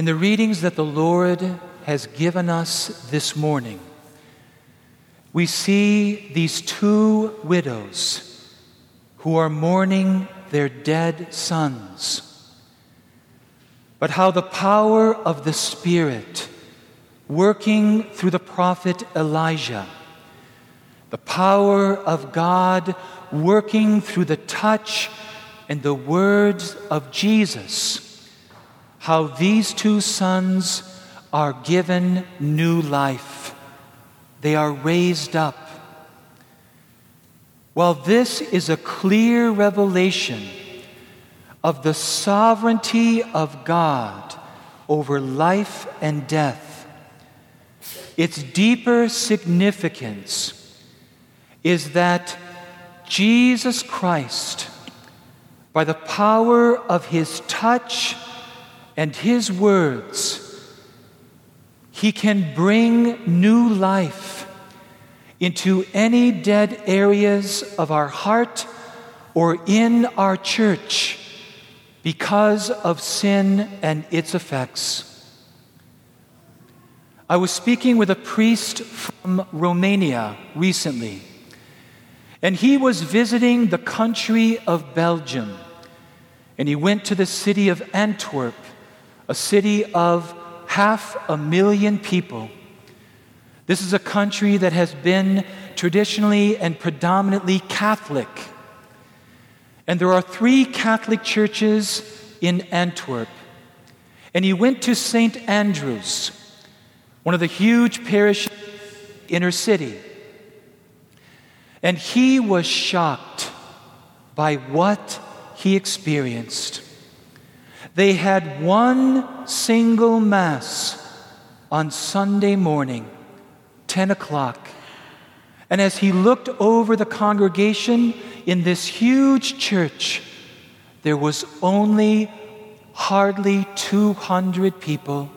In the readings that the Lord has given us this morning, we see these two widows who are mourning their dead sons, but how the power of the Spirit working through the prophet Elijah, the power of God working through the touch and the words of Jesus how these two sons are given new life. They are raised up. While this is a clear revelation of the sovereignty of God over life and death, its deeper significance is that Jesus Christ, by the power of his touch and His words, He can bring new life into any dead areas of our heart or in our church because of sin and its effects. I was speaking with a priest from Romania recently, and he was visiting the country of Belgium. And he went to the city of Antwerp a city of half a million people. This is a country that has been traditionally and predominantly Catholic. And there are three Catholic churches in Antwerp. And he went to St. Andrew's, one of the huge parishes inner city. And he was shocked by what he experienced. They had one single Mass on Sunday morning, 10 o'clock. And as he looked over the congregation in this huge church, there was only hardly 200 people.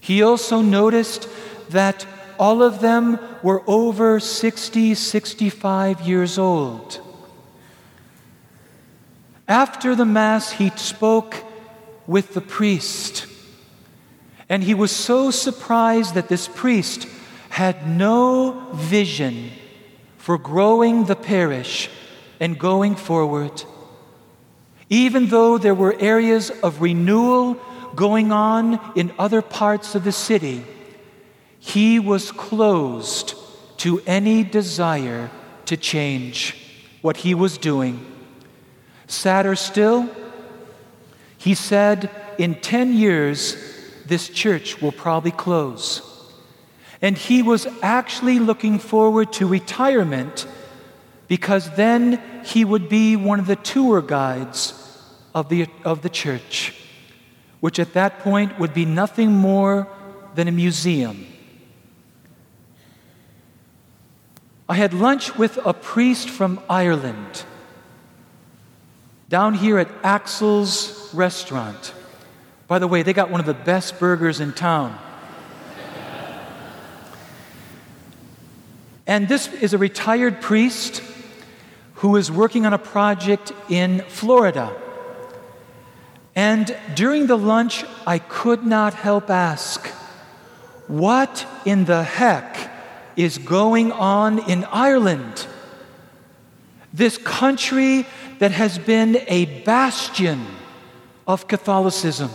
He also noticed that all of them were over 60, 65 years old. After the Mass, he spoke with the priest. And he was so surprised that this priest had no vision for growing the parish and going forward. Even though there were areas of renewal going on in other parts of the city, he was closed to any desire to change what he was doing. Sadder still, he said, in 10 years, this church will probably close. And he was actually looking forward to retirement because then he would be one of the tour guides of the, of the church, which at that point would be nothing more than a museum. I had lunch with a priest from Ireland down here at Axel's restaurant. By the way, they got one of the best burgers in town. And this is a retired priest who is working on a project in Florida. And during the lunch, I could not help ask, what in the heck is going on in Ireland? This country that has been a bastion of Catholicism,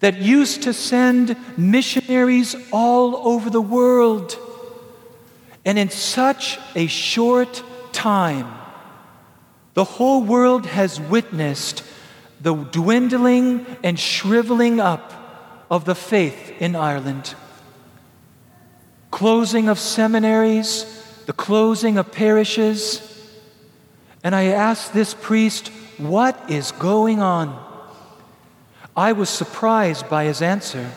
that used to send missionaries all over the world. And in such a short time, the whole world has witnessed the dwindling and shriveling up of the faith in Ireland. Closing of seminaries, the closing of parishes, and I asked this priest, What is going on? I was surprised by his answer.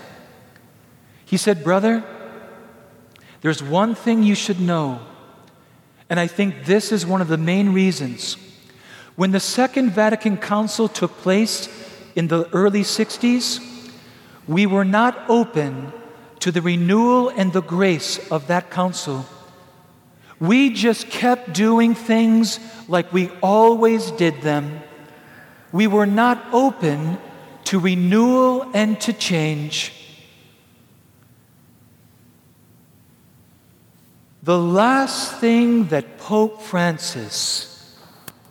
He said, Brother, there's one thing you should know, and I think this is one of the main reasons. When the Second Vatican Council took place in the early 60s, we were not open to the renewal and the grace of that council. We just kept doing things like we always did them. We were not open to renewal and to change. The last thing that Pope Francis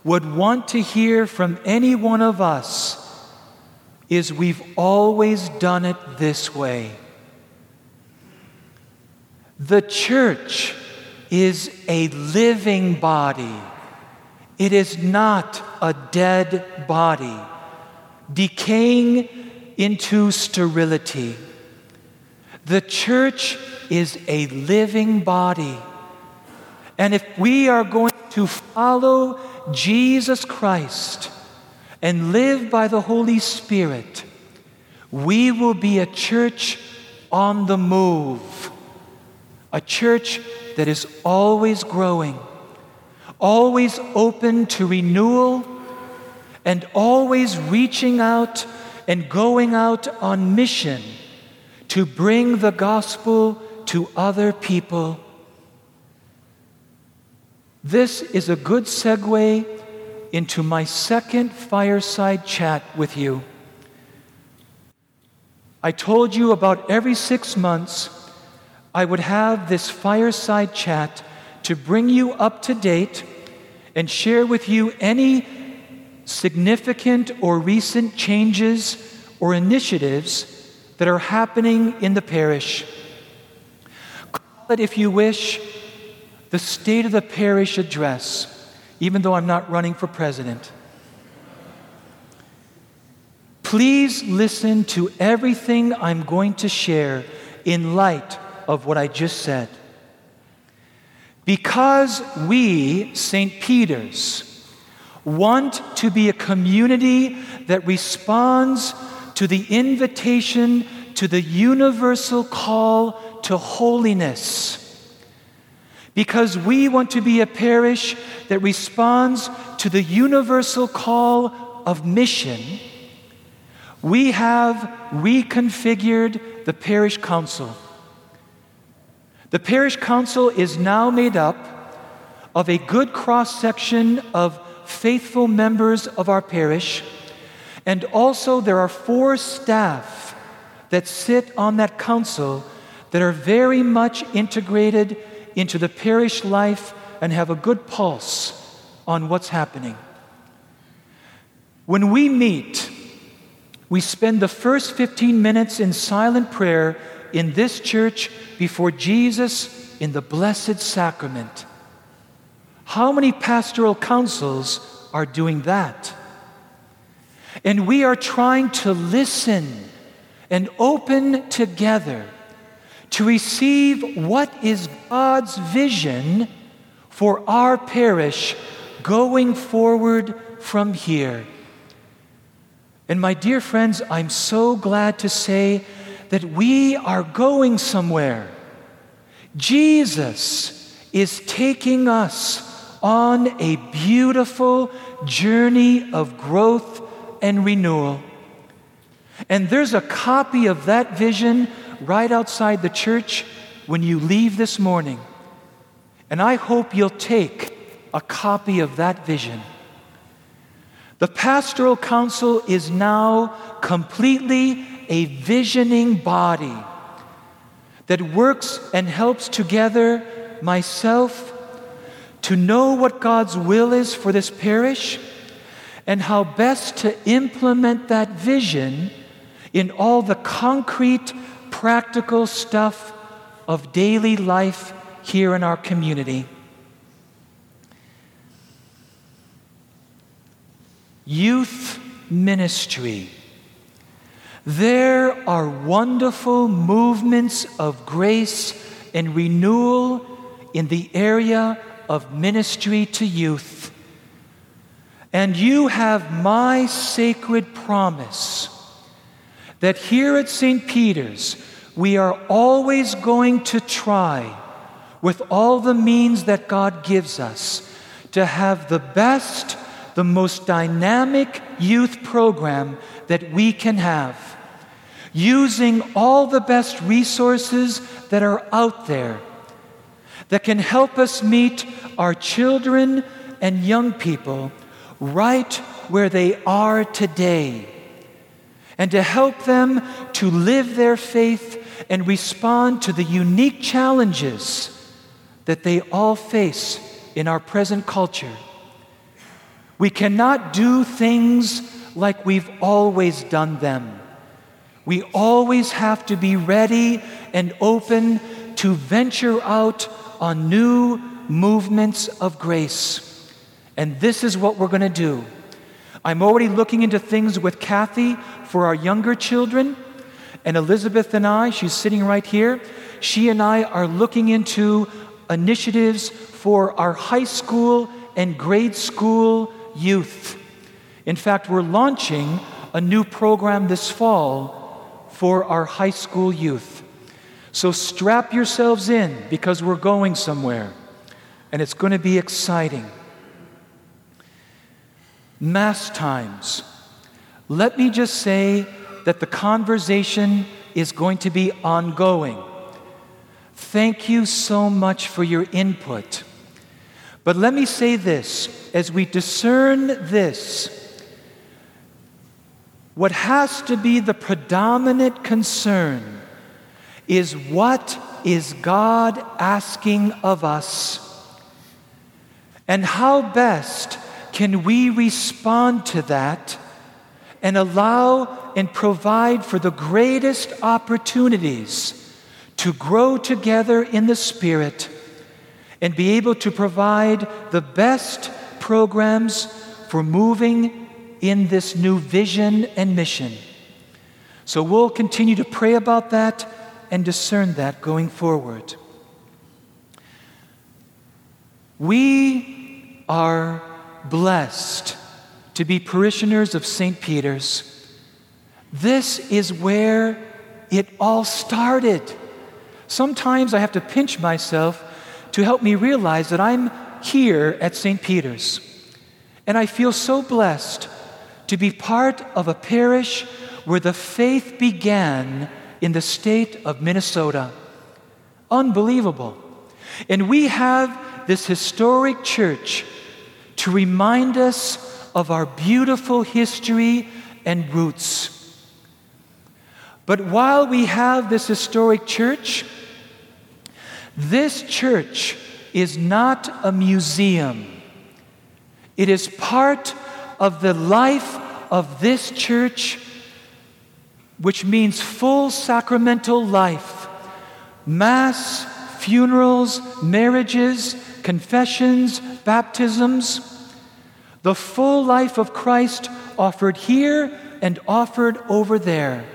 would want to hear from any one of us is we've always done it this way. The church is a living body. It is not a dead body, decaying into sterility. The church is a living body. And if we are going to follow Jesus Christ and live by the Holy Spirit, we will be a church on the move, a church that is always growing, always open to renewal, and always reaching out and going out on mission to bring the gospel to other people. This is a good segue into my second fireside chat with you. I told you about every six months I would have this fireside chat to bring you up to date and share with you any significant or recent changes or initiatives that are happening in the parish. Call it, if you wish, the State of the Parish Address, even though I'm not running for president. Please listen to everything I'm going to share in light of what I just said. Because we, St. Peter's, want to be a community that responds to the invitation to the universal call to holiness. Because we want to be a parish that responds to the universal call of mission, we have reconfigured the parish council. The parish council is now made up of a good cross section of faithful members of our parish, and also there are four staff that sit on that council that are very much integrated into the parish life and have a good pulse on what's happening. When we meet, we spend the first 15 minutes in silent prayer in this church before Jesus in the Blessed Sacrament. How many pastoral councils are doing that? And we are trying to listen and open together to receive what is God's vision for our parish going forward from here. And my dear friends, I'm so glad to say that we are going somewhere. Jesus is taking us on a beautiful journey of growth and renewal. And there's a copy of that vision right outside the church when you leave this morning. And I hope you'll take a copy of that vision. The pastoral council is now completely a visioning body that works and helps together myself to know what God's will is for this parish and how best to implement that vision in all the concrete, practical stuff of daily life here in our community. Youth ministry there are wonderful movements of grace and renewal in the area of ministry to youth. And you have my sacred promise that here at St. Peter's, we are always going to try, with all the means that God gives us, to have the best, the most dynamic youth program that we can have using all the best resources that are out there that can help us meet our children and young people right where they are today. and to help them to live their faith and respond to the unique challenges that they all face in our present culture. We cannot do things like we've always done them. We always have to be ready and open to venture out on new movements of grace. And this is what we're going to do. I'm already looking into things with Kathy for our younger children. And Elizabeth and I, she's sitting right here, she and I are looking into initiatives for our high school and grade school youth. In fact, we're launching a new program this fall for our high school youth. So strap yourselves in because we're going somewhere and it's going to be exciting. Mass times. Let me just say that the conversation is going to be ongoing. Thank you so much for your input. But let me say this as we discern this, what has to be the predominant concern is what is God asking of us? And how best can we respond to that and allow and provide for the greatest opportunities to grow together in the Spirit and be able to provide the best programs for moving in this new vision and mission. So we'll continue to pray about that and discern that going forward. We are blessed to be parishioners of St. Peter's. This is where it all started. Sometimes I have to pinch myself to help me realize that I'm here at St. Peter's. And I feel so blessed to be part of a parish where the faith began in the state of Minnesota. Unbelievable. And we have this historic church to remind us of our beautiful history and roots. But while we have this historic church, this church is not a museum. It is part of the life of this church, which means full sacramental life Mass, funerals, marriages, confessions, baptisms. The full life of Christ offered here and offered over there.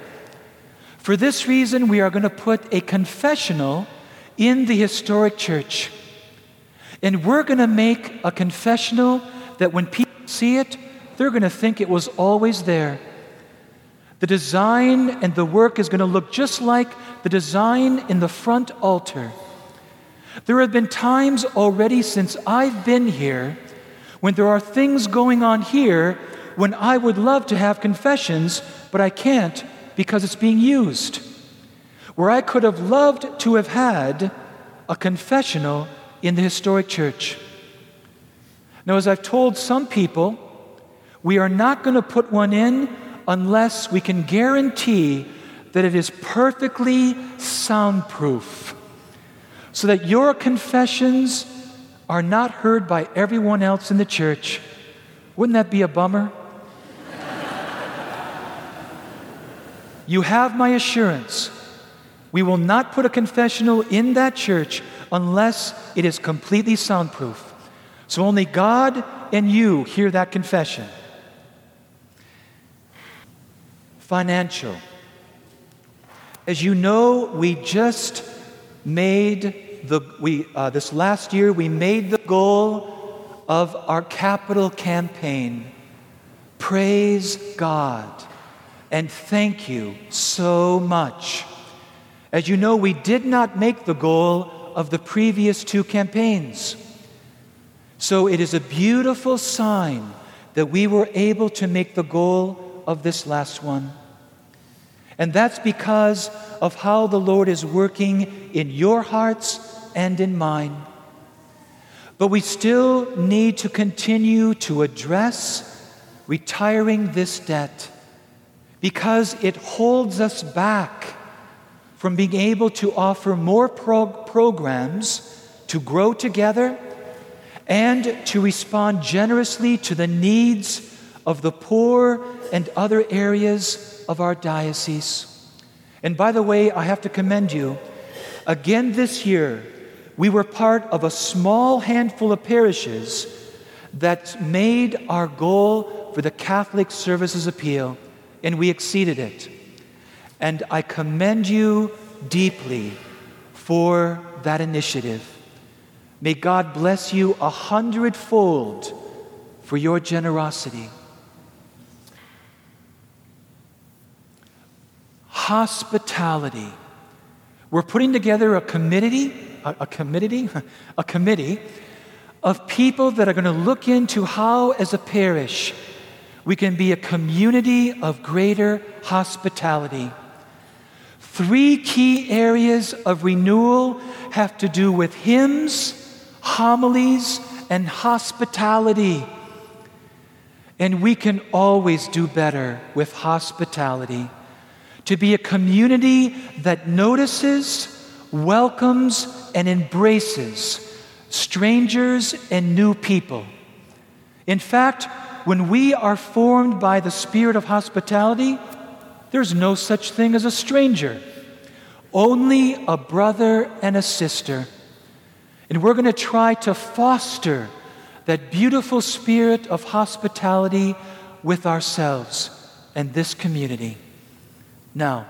For this reason, we are going to put a confessional in the historic church. And we're going to make a confessional that when people see it, they're going to think it was always there. The design and the work is going to look just like the design in the front altar. There have been times already since I've been here when there are things going on here when I would love to have confessions, but I can't because it's being used where I could have loved to have had a confessional in the historic church. Now, as I've told some people, we are not going to put one in unless we can guarantee that it is perfectly soundproof, so that your confessions are not heard by everyone else in the church. Wouldn't that be a bummer? you have my assurance we will not put a confessional in that church unless it is completely soundproof. So only God and you hear that confession. Financial. As you know, we just made the, we, uh, this last year, we made the goal of our capital campaign. Praise God and thank you so much. As you know, we did not make the goal of the previous two campaigns. So it is a beautiful sign that we were able to make the goal of this last one. And that's because of how the Lord is working in your hearts and in mine. But we still need to continue to address retiring this debt. because it holds us back from being able to offer more prog- programs to grow together and to respond generously to the needs of the poor and other areas of our diocese. And by the way, I have to commend you. Again this year, we were part of a small handful of parishes that made our goal for the Catholic Services Appeal, and we exceeded it. And I commend you deeply for that initiative. May God bless you a hundredfold for your generosity. Hospitality. We're putting together a committee, a, a committee, a committee of people that are going to look into how, as a parish, we can be a community of greater hospitality. Three key areas of renewal have to do with hymns homilies, and hospitality. And we can always do better with hospitality. To be a community that notices, welcomes, and embraces strangers and new people. In fact, when we are formed by the spirit of hospitality, there's no such thing as a stranger, only a brother and a sister. And we're going to try to foster that beautiful spirit of hospitality with ourselves and this community. Now,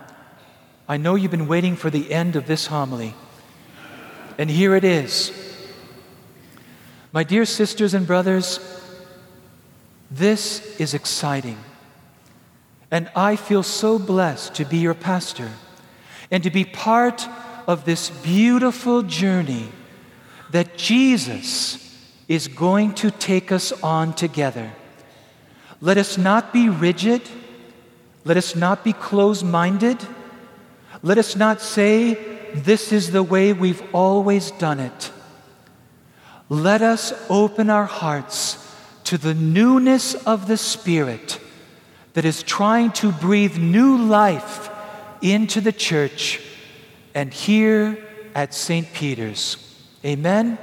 I know you've been waiting for the end of this homily, and here it is. My dear sisters and brothers, this is exciting. And I feel so blessed to be your pastor and to be part of this beautiful journey that Jesus is going to take us on together. Let us not be rigid. Let us not be closed minded. Let us not say, this is the way we've always done it. Let us open our hearts to the newness of the Spirit that is trying to breathe new life into the church and here at St. Peter's. Amen.